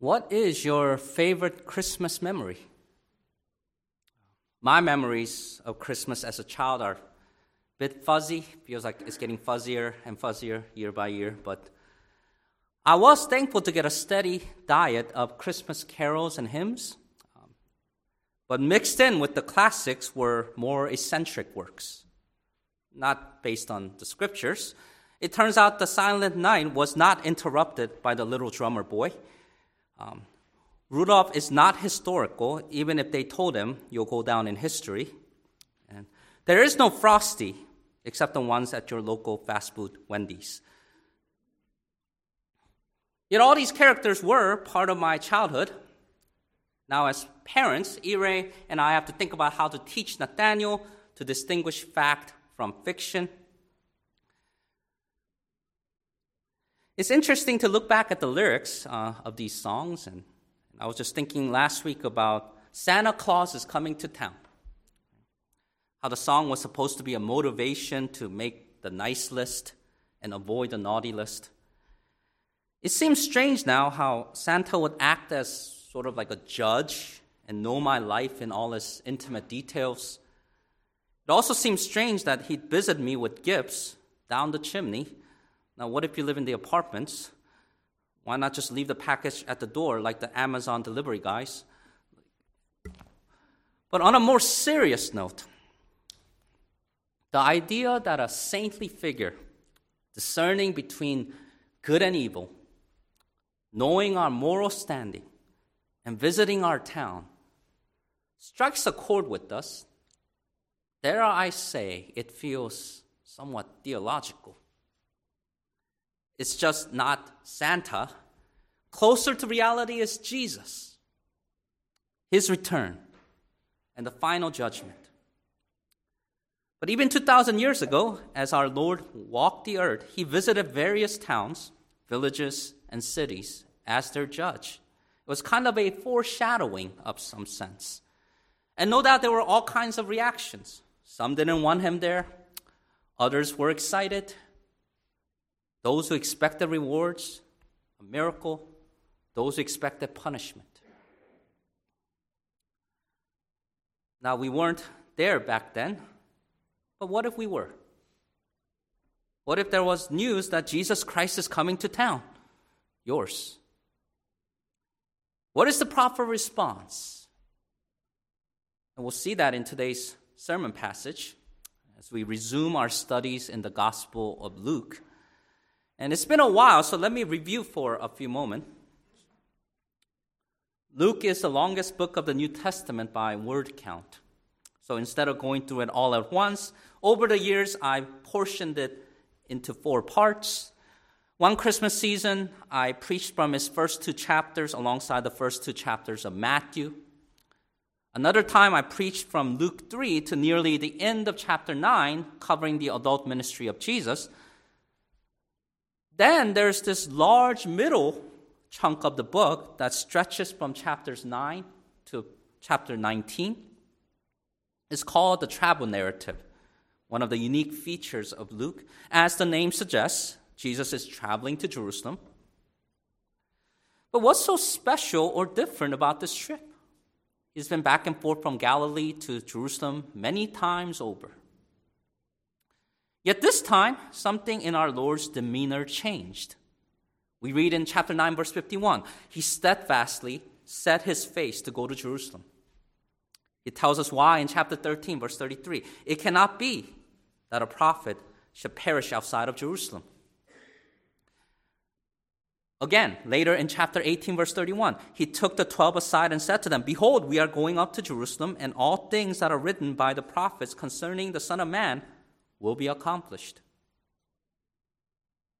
What is your favorite Christmas memory? My memories of Christmas as a child are a bit fuzzy. Feels like it's getting fuzzier and fuzzier year by year, but I was thankful to get a steady diet of Christmas carols and hymns. Um, but mixed in with the classics were more eccentric works, not based on the scriptures. It turns out the Silent Night was not interrupted by the little drummer boy. Um, Rudolph is not historical, even if they told him you'll go down in history. And there is no Frosty, except the ones at your local fast food Wendy's. Yet all these characters were part of my childhood. Now, as parents, Ire and I have to think about how to teach Nathaniel to distinguish fact from fiction. It's interesting to look back at the lyrics uh, of these songs, and I was just thinking last week about Santa Claus is coming to town. How the song was supposed to be a motivation to make the nice list and avoid the naughty list. It seems strange now how Santa would act as sort of like a judge and know my life in all its intimate details. It also seems strange that he'd visit me with gifts down the chimney now, what if you live in the apartments? Why not just leave the package at the door like the Amazon delivery guys? But on a more serious note, the idea that a saintly figure, discerning between good and evil, knowing our moral standing, and visiting our town, strikes a chord with us. Dare I say, it feels somewhat theological. It's just not Santa. Closer to reality is Jesus, his return, and the final judgment. But even 2,000 years ago, as our Lord walked the earth, he visited various towns, villages, and cities as their judge. It was kind of a foreshadowing of some sense. And no doubt there were all kinds of reactions. Some didn't want him there, others were excited, those who expected rewards, a miracle, those who expected punishment. Now, we weren't there back then, but what if we were? What if there was news that Jesus Christ is coming to town? Yours. What is the proper response? And we'll see that in today's sermon passage as we resume our studies in the Gospel of Luke. And it's been a while, so let me review for a few moments. Luke is the longest book of the New Testament by word count. So instead of going through it all at once, over the years I've portioned it into four parts. One Christmas season, I preached from his first two chapters alongside the first two chapters of Matthew. Another time, I preached from Luke 3 to nearly the end of chapter 9, covering the adult ministry of Jesus. Then there's this large middle chunk of the book that stretches from chapters 9 to chapter 19. It's called the travel narrative, one of the unique features of Luke. As the name suggests, Jesus is traveling to Jerusalem. But what's so special or different about this trip? He's been back and forth from Galilee to Jerusalem many times over. Yet this time, something in our Lord's demeanor changed. We read in chapter 9, verse 51 He steadfastly set his face to go to Jerusalem. It tells us why in chapter 13, verse 33. It cannot be that a prophet should perish outside of Jerusalem. Again, later in chapter 18, verse 31, he took the twelve aside and said to them, Behold, we are going up to Jerusalem, and all things that are written by the prophets concerning the Son of Man will be accomplished.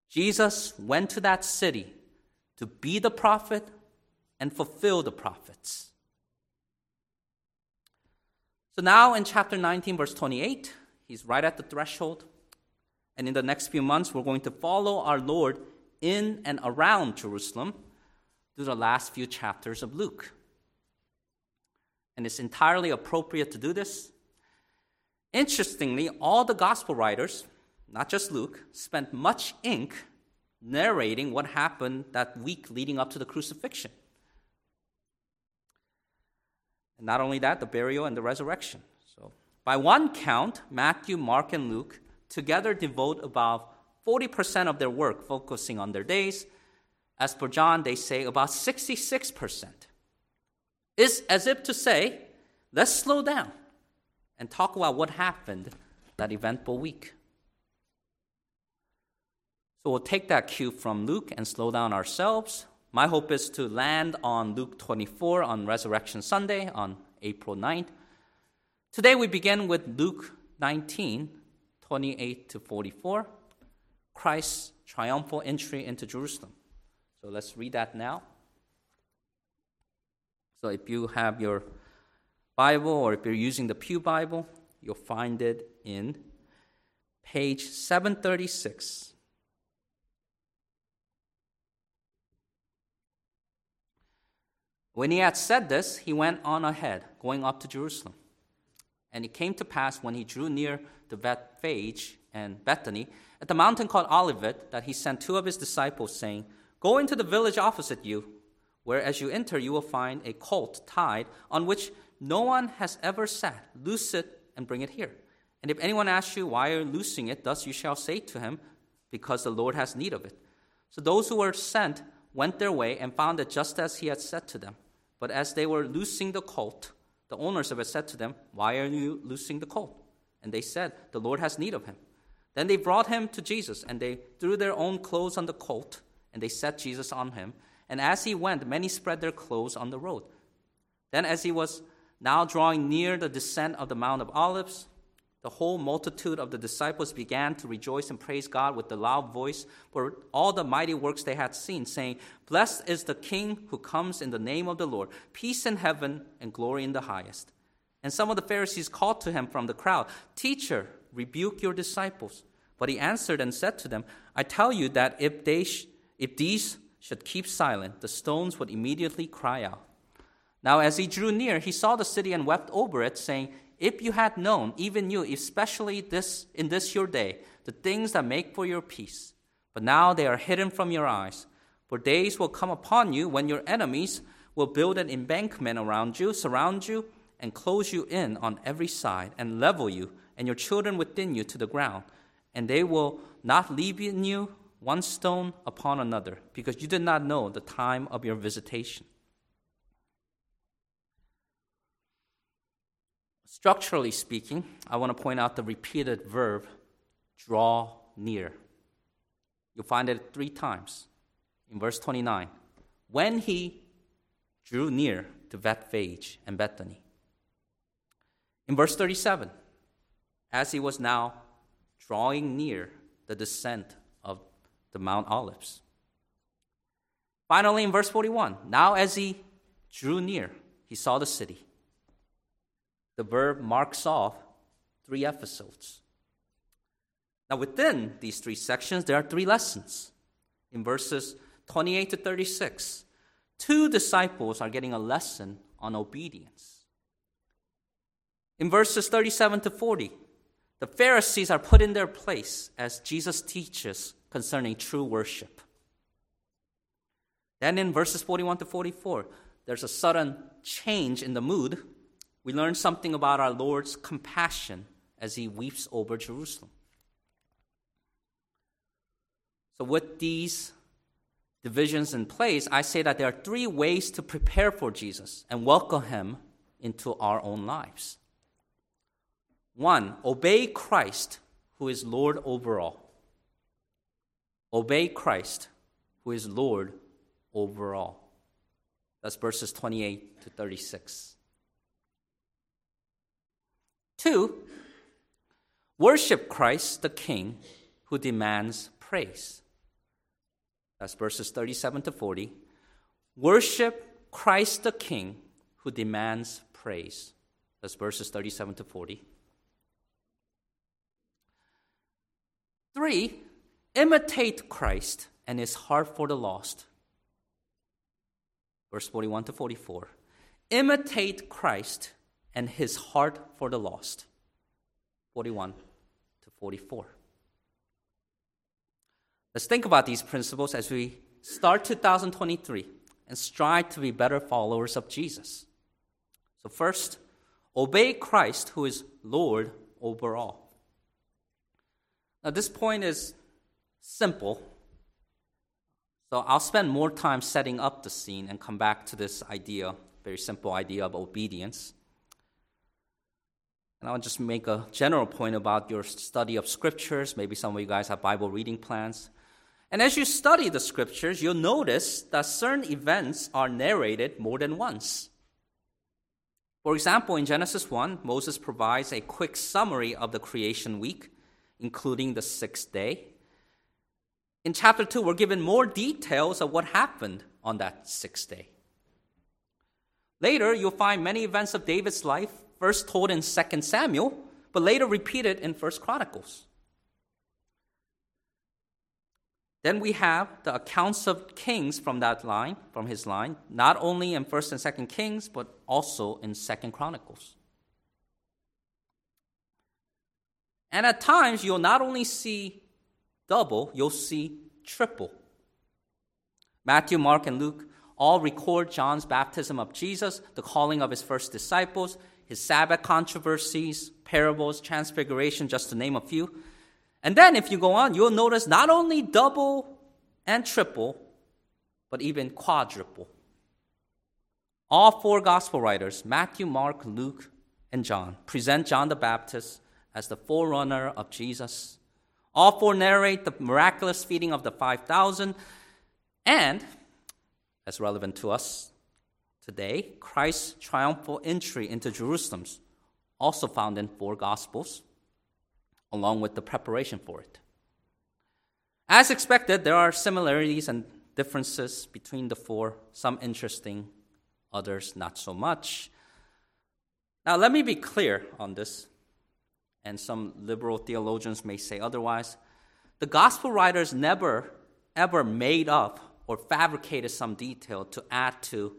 Jesus went to that city to be the prophet and fulfill the prophets. So now in chapter 19, verse 28, he's right at the threshold. And in the next few months, we're going to follow our Lord in and around Jerusalem through the last few chapters of Luke. And it's entirely appropriate to do this Interestingly, all the gospel writers, not just Luke, spent much ink narrating what happened that week leading up to the crucifixion. And not only that, the burial and the resurrection. So, by one count, Matthew, Mark, and Luke together devote about 40% of their work focusing on their days. As for John, they say about 66%. It's as if to say, let's slow down and talk about what happened that eventful week. So we'll take that cue from Luke and slow down ourselves. My hope is to land on Luke 24 on Resurrection Sunday on April 9th. Today we begin with Luke 19, 28 to 44, Christ's triumphal entry into Jerusalem. So let's read that now. So if you have your Bible or if you're using the Pew Bible, you'll find it in page 736. When he had said this, he went on ahead, going up to Jerusalem. And it came to pass when he drew near to Bethphage and Bethany, at the mountain called Olivet, that he sent two of his disciples, saying, Go into the village opposite you, where as you enter you will find a colt tied, on which no one has ever sat. Loose it and bring it here. And if anyone asks you why are you loosing it, thus you shall say to him, Because the Lord has need of it. So those who were sent went their way and found it just as he had said to them. But as they were loosing the colt, the owners of it said to them, Why are you loosing the colt? And they said, The Lord has need of him. Then they brought him to Jesus, and they threw their own clothes on the colt, and they set Jesus on him. And as he went, many spread their clothes on the road. Then, as he was now drawing near the descent of the Mount of Olives, the whole multitude of the disciples began to rejoice and praise God with a loud voice for all the mighty works they had seen, saying, Blessed is the King who comes in the name of the Lord, peace in heaven and glory in the highest. And some of the Pharisees called to him from the crowd, Teacher, rebuke your disciples. But he answered and said to them, I tell you that if, they sh- if these should keep silent, the stones would immediately cry out. Now, as he drew near, he saw the city and wept over it, saying, If you had known, even you, especially this in this your day, the things that make for your peace, but now they are hidden from your eyes. For days will come upon you when your enemies will build an embankment around you, surround you, and close you in on every side, and level you and your children within you to the ground. And they will not leave in you one stone upon another, because you did not know the time of your visitation. Structurally speaking, I want to point out the repeated verb draw near. You'll find it three times in verse 29. When he drew near to Bethphage and Bethany. In verse 37, as he was now drawing near the descent of the Mount Olives. Finally, in verse 41, now as he drew near, he saw the city the verb marks off three episodes. Now, within these three sections, there are three lessons. In verses 28 to 36, two disciples are getting a lesson on obedience. In verses 37 to 40, the Pharisees are put in their place as Jesus teaches concerning true worship. Then in verses 41 to 44, there's a sudden change in the mood we learn something about our Lord's compassion as he weeps over Jerusalem. So, with these divisions in place, I say that there are three ways to prepare for Jesus and welcome him into our own lives. One, obey Christ, who is Lord over all. Obey Christ, who is Lord over all. That's verses 28 to 36. Two, worship Christ the King who demands praise. That's verses 37 to 40. Worship Christ the King who demands praise. That's verses 37 to 40. Three, imitate Christ and his heart for the lost. Verse 41 to 44. Imitate Christ and his heart for the lost. 41 to 44. Let's think about these principles as we start 2023 and strive to be better followers of Jesus. So, first, obey Christ, who is Lord over all. Now, this point is simple, so I'll spend more time setting up the scene and come back to this idea, very simple idea of obedience. And I'll just make a general point about your study of scriptures. Maybe some of you guys have Bible reading plans. And as you study the scriptures, you'll notice that certain events are narrated more than once. For example, in Genesis 1, Moses provides a quick summary of the creation week, including the sixth day. In chapter 2, we're given more details of what happened on that sixth day. Later, you'll find many events of David's life first told in 2 Samuel, but later repeated in 1 Chronicles. Then we have the accounts of kings from that line, from his line, not only in 1st and 2nd Kings, but also in 2nd Chronicles. And at times, you'll not only see double, you'll see triple. Matthew, Mark, and Luke all record John's baptism of Jesus, the calling of his first disciples, his Sabbath controversies, parables, transfiguration, just to name a few. And then, if you go on, you'll notice not only double and triple, but even quadruple. All four gospel writers, Matthew, Mark, Luke, and John, present John the Baptist as the forerunner of Jesus. All four narrate the miraculous feeding of the 5,000 and, as relevant to us, Today, Christ's triumphal entry into Jerusalem, also found in four Gospels, along with the preparation for it. As expected, there are similarities and differences between the four, some interesting, others not so much. Now, let me be clear on this, and some liberal theologians may say otherwise. The gospel writers never, ever made up or fabricated some detail to add to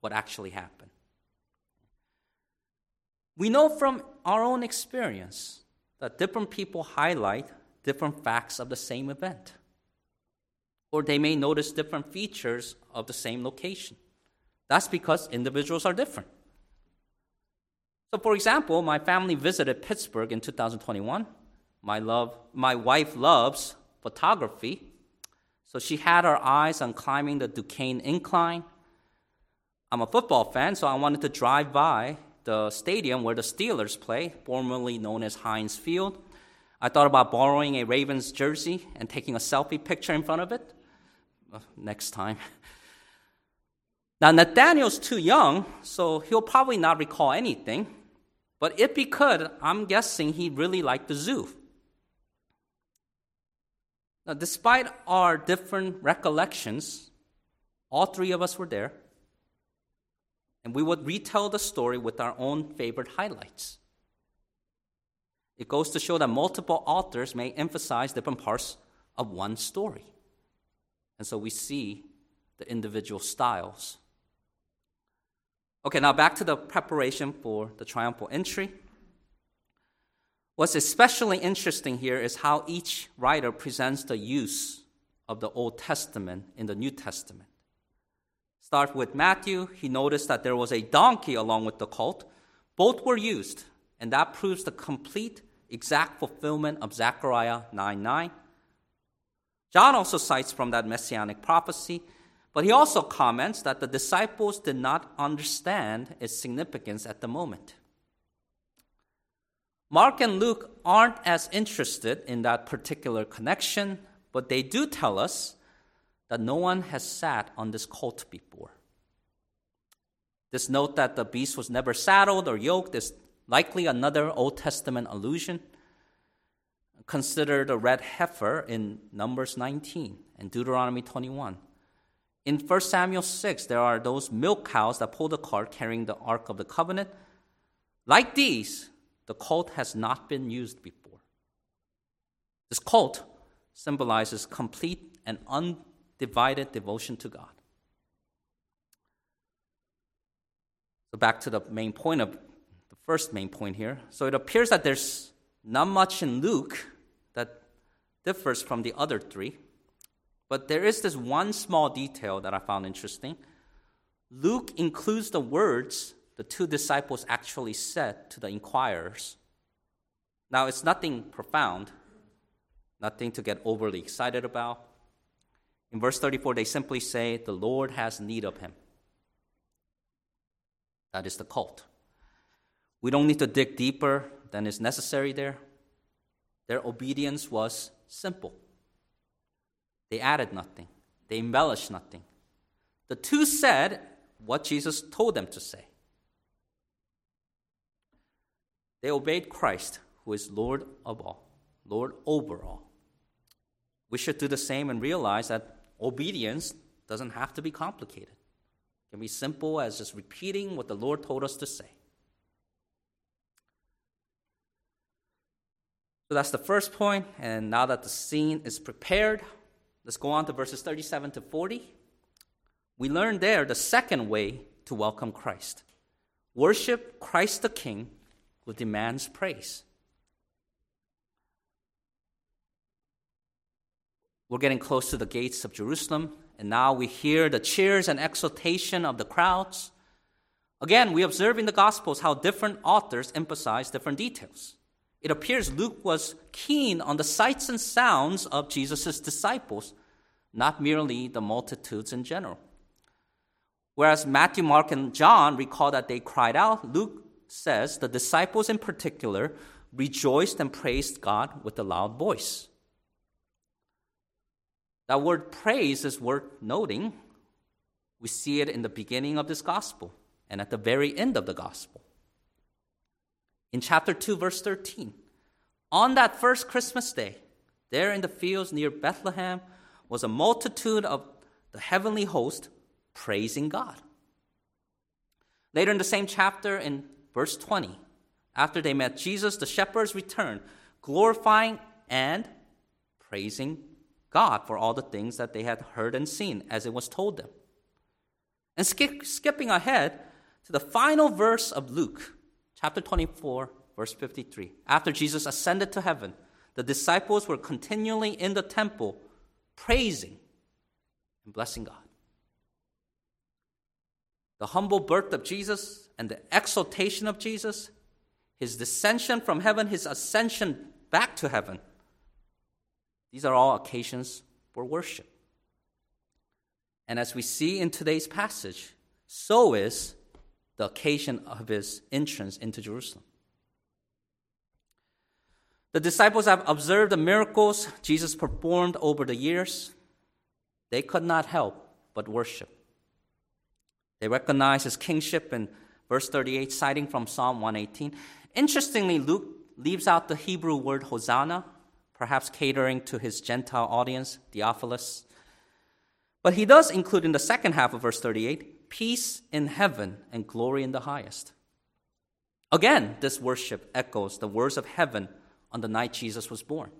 what actually happened. We know from our own experience that different people highlight different facts of the same event, or they may notice different features of the same location. That's because individuals are different. So, for example, my family visited Pittsburgh in 2021. My, love, my wife loves photography, so she had her eyes on climbing the Duquesne Incline I'm a football fan, so I wanted to drive by the stadium where the Steelers play, formerly known as Heinz Field. I thought about borrowing a Ravens jersey and taking a selfie picture in front of it. Next time. Now, Nathaniel's too young, so he'll probably not recall anything. But if he could, I'm guessing he really liked the zoo. Now, despite our different recollections, all three of us were there and we would retell the story with our own favorite highlights. It goes to show that multiple authors may emphasize different parts of one story. And so we see the individual styles. Okay, now back to the preparation for the triumphal entry. What's especially interesting here is how each writer presents the use of the Old Testament in the New Testament. Start with Matthew. He noticed that there was a donkey along with the colt. Both were used, and that proves the complete, exact fulfillment of Zechariah 9 9. John also cites from that messianic prophecy, but he also comments that the disciples did not understand its significance at the moment. Mark and Luke aren't as interested in that particular connection, but they do tell us that no one has sat on this colt before. This note that the beast was never saddled or yoked is likely another Old Testament allusion. Consider the red heifer in Numbers 19 and Deuteronomy 21. In 1 Samuel 6, there are those milk cows that pull the cart carrying the Ark of the Covenant. Like these, the colt has not been used before. This colt symbolizes complete and un divided devotion to God. So, back to the main point of the first main point here. So, it appears that there's not much in Luke that differs from the other three, but there is this one small detail that I found interesting. Luke includes the words the two disciples actually said to the inquirers. Now, it's nothing profound, nothing to get overly excited about. In verse 34, they simply say, The Lord has need of him. That is the cult. We don't need to dig deeper than is necessary there. Their obedience was simple. They added nothing, they embellished nothing. The two said what Jesus told them to say. They obeyed Christ, who is Lord of all, Lord over all. We should do the same and realize that obedience doesn't have to be complicated. It can be simple as just repeating what the Lord told us to say. So that's the first point. and now that the scene is prepared, let's go on to verses 37 to 40. We learn there the second way to welcome Christ worship Christ the King who demands praise. We're getting close to the gates of Jerusalem, and now we hear the cheers and exultation of the crowds. Again, we observe in the Gospels how different authors emphasize different details. It appears Luke was keen on the sights and sounds of Jesus' disciples, not merely the multitudes in general. Whereas Matthew, Mark, and John recall that they cried out, Luke says the disciples in particular rejoiced and praised God with a loud voice. That word praise is worth noting. We see it in the beginning of this gospel and at the very end of the gospel. In chapter 2, verse 13, on that first Christmas day, there in the fields near Bethlehem was a multitude of the heavenly host praising God. Later in the same chapter, in verse 20, after they met Jesus, the shepherds returned, glorifying and praising God for all the things that they had heard and seen as it was told them. And skip, skipping ahead to the final verse of Luke, chapter 24, verse 53. After Jesus ascended to heaven, the disciples were continually in the temple praising and blessing God. The humble birth of Jesus and the exaltation of Jesus, his descension from heaven, his ascension back to heaven, these are all occasions for worship. And as we see in today's passage, so is the occasion of his entrance into Jerusalem. The disciples have observed the miracles Jesus performed over the years. They could not help but worship. They recognize his kingship in verse 38, citing from Psalm 118. Interestingly, Luke leaves out the Hebrew word Hosanna, perhaps catering to his Gentile audience, Theophilus. But he does include in the second half of verse 38 peace in heaven and glory in the highest. Again, this worship echoes the words of heaven on the night Jesus was born,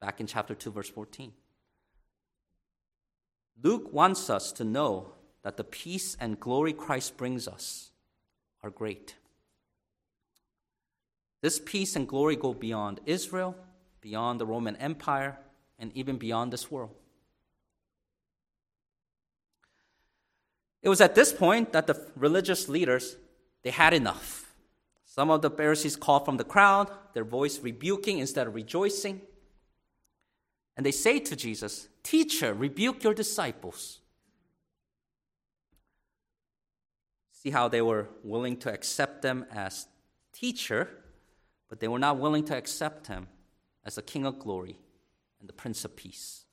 back in chapter 2, verse 14. Luke wants us to know that the peace and glory Christ brings us are great. This peace and glory go beyond Israel, beyond the Roman Empire, and even beyond this world. It was at this point that the religious leaders they had enough. Some of the Pharisees called from the crowd, their voice rebuking instead of rejoicing. And they say to Jesus, Teacher, rebuke your disciples. See how they were willing to accept them as teacher, but they were not willing to accept him as the King of glory and the Prince of Peace.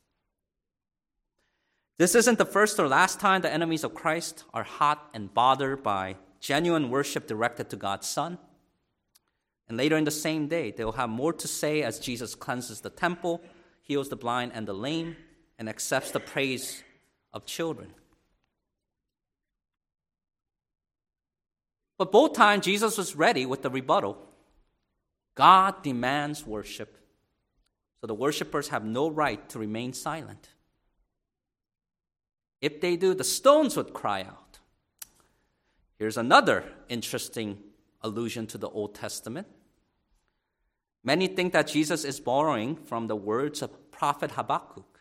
This isn't the first or last time the enemies of Christ are hot and bothered by genuine worship directed to God's Son. And later in the same day, they will have more to say as Jesus cleanses the temple, heals the blind and the lame, and accepts the praise of children. But both times, Jesus was ready with the rebuttal. God demands worship, so the worshippers have no right to remain silent. If they do, the stones would cry out. Here's another interesting allusion to the Old Testament. Many think that Jesus is borrowing from the words of prophet Habakkuk.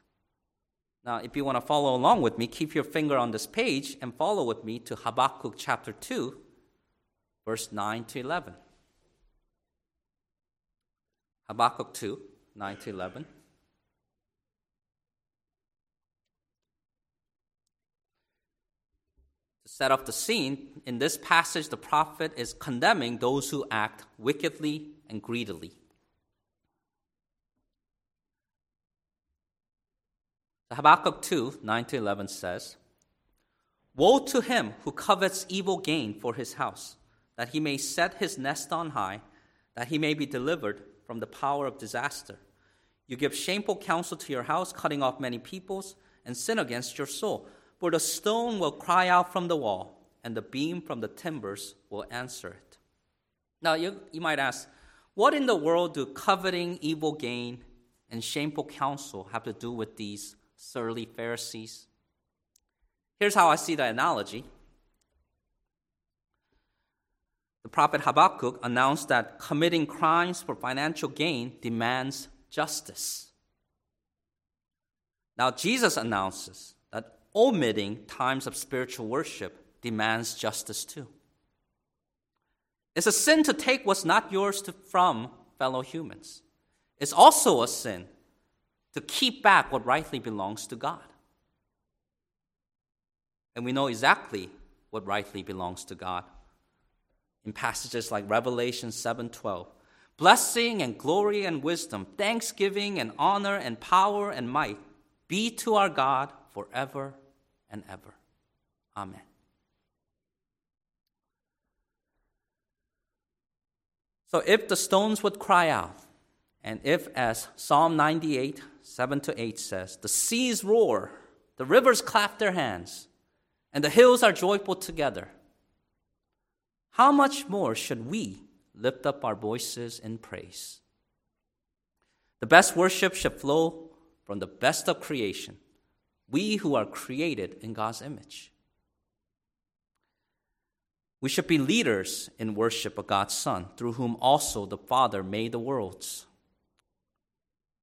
Now, if you want to follow along with me, keep your finger on this page and follow with me to Habakkuk chapter 2, verse 9 to 11. Habakkuk 2, 9 to 11. To set up the scene, in this passage, the prophet is condemning those who act wickedly and greedily. Habakkuk 2, 9 to 11 says, Woe to him who covets evil gain for his house, that he may set his nest on high, that he may be delivered from the power of disaster. You give shameful counsel to your house, cutting off many peoples, and sin against your soul. For the stone will cry out from the wall, and the beam from the timbers will answer it. Now, you, you might ask, what in the world do coveting evil gain and shameful counsel have to do with these surly Pharisees? Here's how I see the analogy. The prophet Habakkuk announced that committing crimes for financial gain demands justice. Now, Jesus announces that omitting times of spiritual worship demands justice too. It's a sin to take what's not yours to, from fellow humans. It's also a sin to keep back what rightly belongs to God. And we know exactly what rightly belongs to God in passages like Revelation 7:12. Blessing and glory and wisdom, thanksgiving and honor and power and might be to our God forever and ever. Amen. So if the stones would cry out, and if, as Psalm 98, 7 to 8 says, the seas roar, the rivers clap their hands, and the hills are joyful together. How much more should we lift up our voices in praise? The best worship should flow from the best of creation, we who are created in God's image. We should be leaders in worship of God's Son, through whom also the Father made the worlds.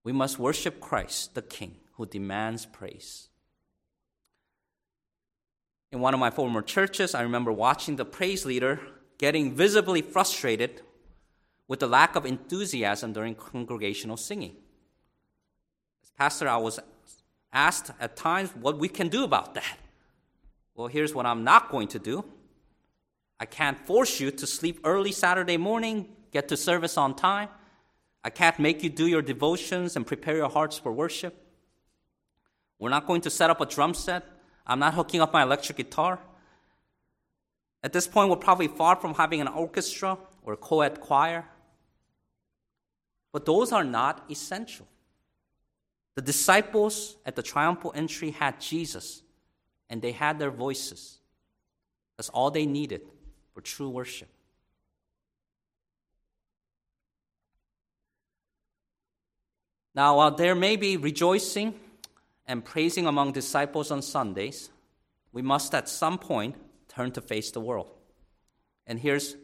We must worship Christ, the King, who demands praise. In one of my former churches, I remember watching the praise leader getting visibly frustrated with the lack of enthusiasm during congregational singing. As pastor, I was asked at times what we can do about that. Well, here's what I'm not going to do. I can't force you to sleep early Saturday morning, get to service on time. I can't make you do your devotions and prepare your hearts for worship. We're not going to set up a drum set I'm not hooking up my electric guitar. At this point, we're probably far from having an orchestra or a co ed choir. But those are not essential. The disciples at the triumphal entry had Jesus, and they had their voices. That's all they needed for true worship. Now, while there may be rejoicing and praising among disciples on Sundays, we must at some point turn to face the world. And here's,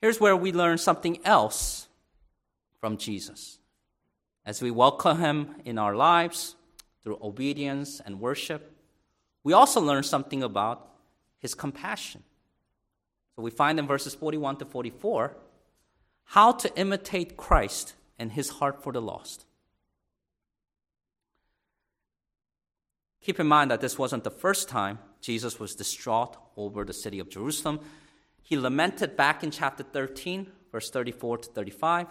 here's where we learn something else from Jesus. As we welcome him in our lives through obedience and worship, we also learn something about his compassion. So we find in verses 41 to 44 how to imitate Christ and his heart for the lost. Keep in mind that this wasn't the first time Jesus was distraught over the city of Jerusalem. He lamented back in chapter 13, verse 34 to 35.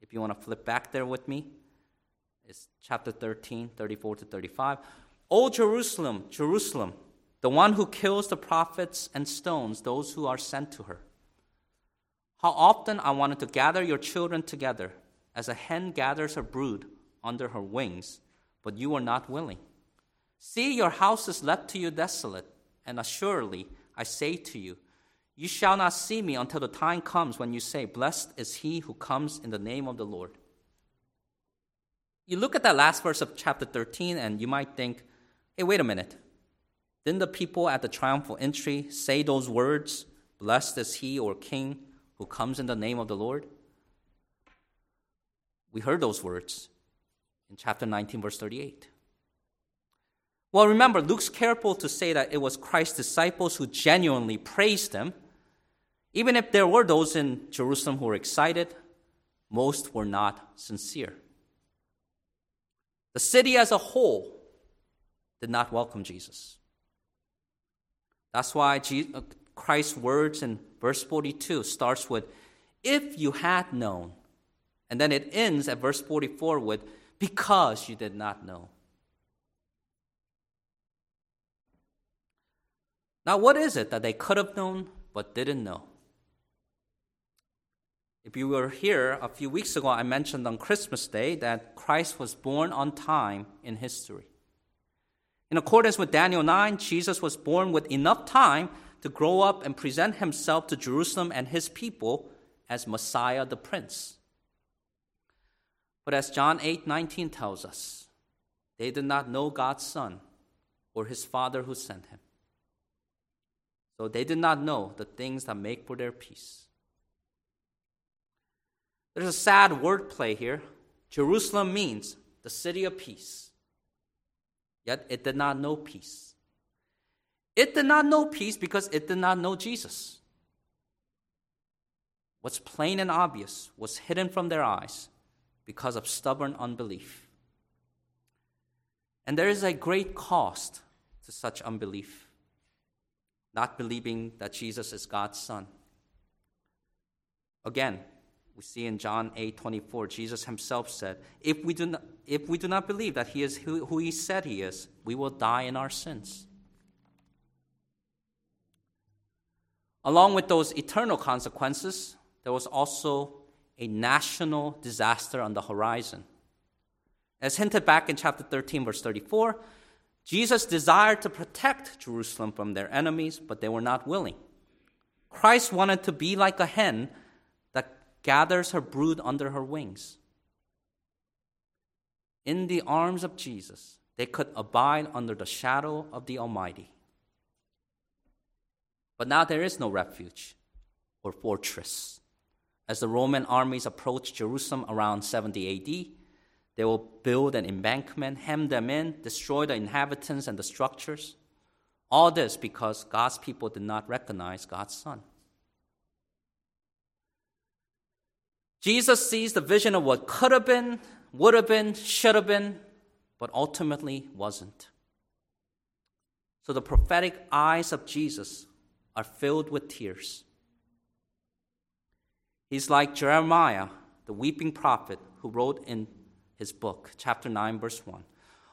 If you want to flip back there with me, it's chapter 13, 34 to 35. O Jerusalem, Jerusalem, the one who kills the prophets and stones those who are sent to her. How often I wanted to gather your children together as a hen gathers her brood under her wings, but you are not willing. See, your house is left to you desolate, and assuredly, I say to you, you shall not see me until the time comes when you say, Blessed is he who comes in the name of the Lord. You look at that last verse of chapter 13, and you might think, hey, wait a minute. Didn't the people at the triumphal entry say those words, Blessed is he or king who comes in the name of the Lord? We heard those words in chapter 19, verse 38. Well, remember, Luke's careful to say that it was Christ's disciples who genuinely praised him. Even if there were those in Jerusalem who were excited, most were not sincere. The city as a whole did not welcome Jesus. That's why uh, Christ's words in verse 42 starts with, if you had known. And then it ends at verse 44 with, because you did not know. Now, what is it that they could have known but didn't know? If you were here a few weeks ago, I mentioned on Christmas Day that Christ was born on time in history. In accordance with Daniel 9, Jesus was born with enough time to grow up and present himself to Jerusalem and his people as Messiah the Prince. But as John 8 19 tells us, they did not know God's Son or his Father who sent him. So they did not know the things that make for their peace. There's a sad wordplay here. Jerusalem means the city of peace. Yet it did not know peace. It did not know peace because it did not know Jesus. What's plain and obvious was hidden from their eyes because of stubborn unbelief. And there is a great cost to such unbelief, not believing that Jesus is God's Son. Again, we see in John 8 24, Jesus himself said, if we, do not, if we do not believe that he is who, who he said he is, we will die in our sins. Along with those eternal consequences, there was also a national disaster on the horizon. As hinted back in chapter 13, verse 34, Jesus desired to protect Jerusalem from their enemies, but they were not willing. Christ wanted to be like a hen that gathers her brood under her wings. In the arms of Jesus, they could abide under the shadow of the Almighty. But now there is no refuge or fortress. As the Roman armies approached Jerusalem around 70 AD, they will build an embankment, hem them in, destroy the inhabitants and the structures. All this because God's people did not recognize God's Son. Jesus sees the vision of what could have been, would have been, should have been, but ultimately wasn't. So the prophetic eyes of Jesus are filled with tears. He's like Jeremiah, the weeping prophet, who wrote in his book, chapter 9, verse 1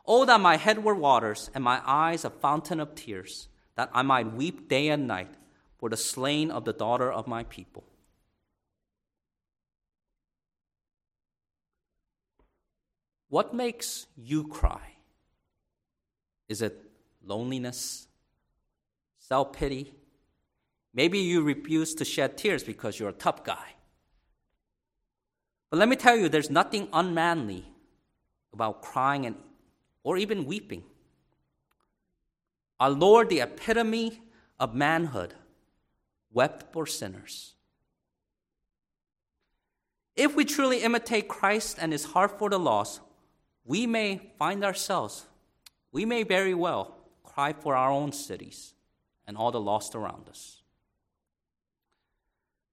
Oh, that my head were waters and my eyes a fountain of tears, that I might weep day and night for the slain of the daughter of my people. What makes you cry? Is it loneliness, self pity, Maybe you refuse to shed tears because you're a tough guy. But let me tell you, there's nothing unmanly about crying and, or even weeping. Our Lord, the epitome of manhood, wept for sinners. If we truly imitate Christ and his heart for the lost, we may find ourselves, we may very well cry for our own cities and all the lost around us.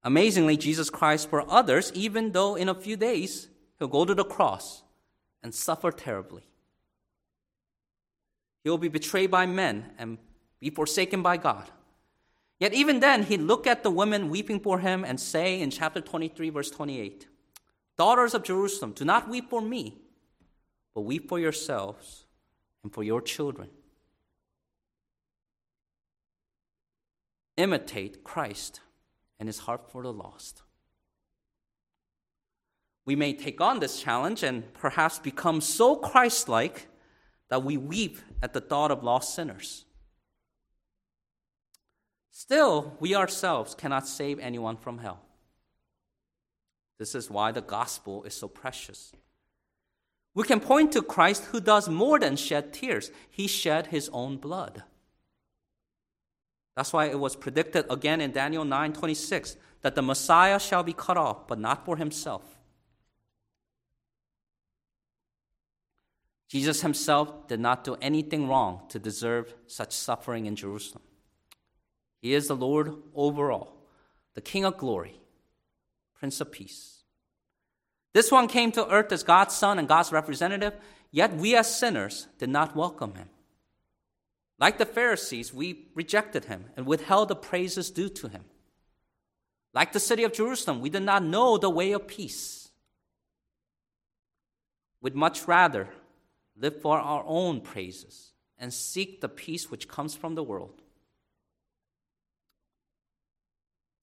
Amazingly, Jesus cries for others, even though in a few days he'll go to the cross and suffer terribly. He'll be betrayed by men and be forsaken by God. Yet, even then, he'd look at the women weeping for him and say in chapter 23, verse 28, Daughters of Jerusalem, do not weep for me, but weep for yourselves and for your children. Imitate Christ and his heart for the lost. We may take on this challenge and perhaps become so Christ like that we weep at the thought of lost sinners. Still, we ourselves cannot save anyone from hell. This is why the gospel is so precious. We can point to Christ who does more than shed tears, he shed his own blood. That's why it was predicted again in Daniel 9:26 that the Messiah shall be cut off, but not for himself. Jesus himself did not do anything wrong to deserve such suffering in Jerusalem. He is the Lord over all, the King of glory, Prince of Peace. This one came to earth as God's son and God's representative, yet we as sinners did not welcome him. Like the Pharisees, we rejected him and withheld the praises due to him. Like the city of Jerusalem, we did not know the way of peace. We'd much rather live for our own praises and seek the peace which comes from the world.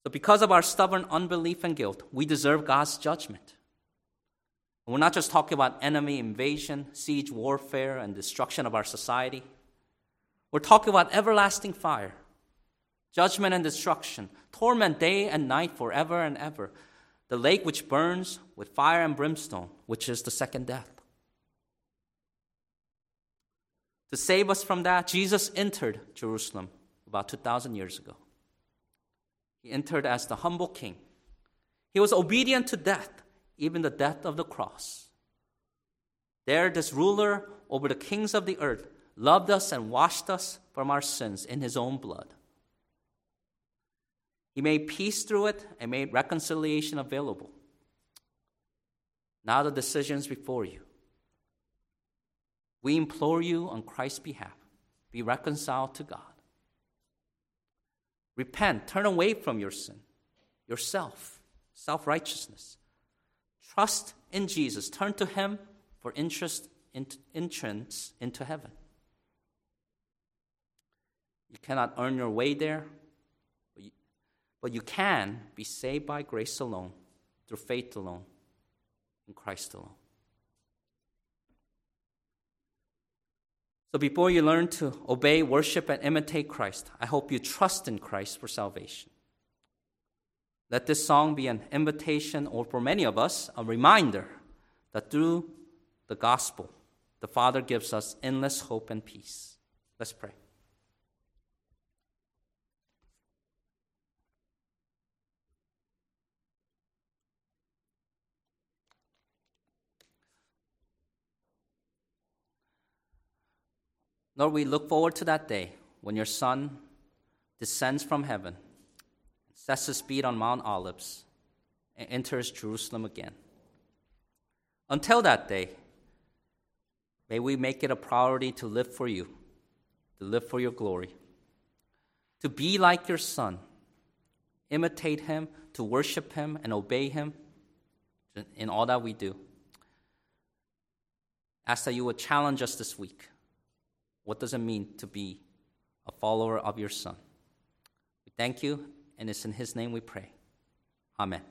So, because of our stubborn unbelief and guilt, we deserve God's judgment. And we're not just talking about enemy invasion, siege warfare, and destruction of our society. We're talking about everlasting fire, judgment and destruction, torment day and night forever and ever, the lake which burns with fire and brimstone, which is the second death. To save us from that, Jesus entered Jerusalem about 2,000 years ago. He entered as the humble king. He was obedient to death, even the death of the cross. There, this ruler over the kings of the earth loved us and washed us from our sins in his own blood. He made peace through it and made reconciliation available. Now the decision is before you. We implore you on Christ's behalf be reconciled to God. Repent, turn away from your sin, yourself, self righteousness. Trust in Jesus, turn to Him for interest, entrance into heaven. You cannot earn your way there, but you, but you can be saved by grace alone, through faith alone, in Christ alone. So before you learn to obey, worship, and imitate Christ, I hope you trust in Christ for salvation. Let this song be an invitation, or for many of us, a reminder that through the gospel, the Father gives us endless hope and peace. Let's pray. Lord, we look forward to that day when your Son descends from heaven, sets his feet on Mount Olives, and enters Jerusalem again. Until that day, may we make it a priority to live for you, to live for your glory, to be like your Son, imitate him, to worship him, and obey him in all that we do. Ask that you would challenge us this week what does it mean to be a follower of your Son? We thank you, and it's in His name we pray. Amen.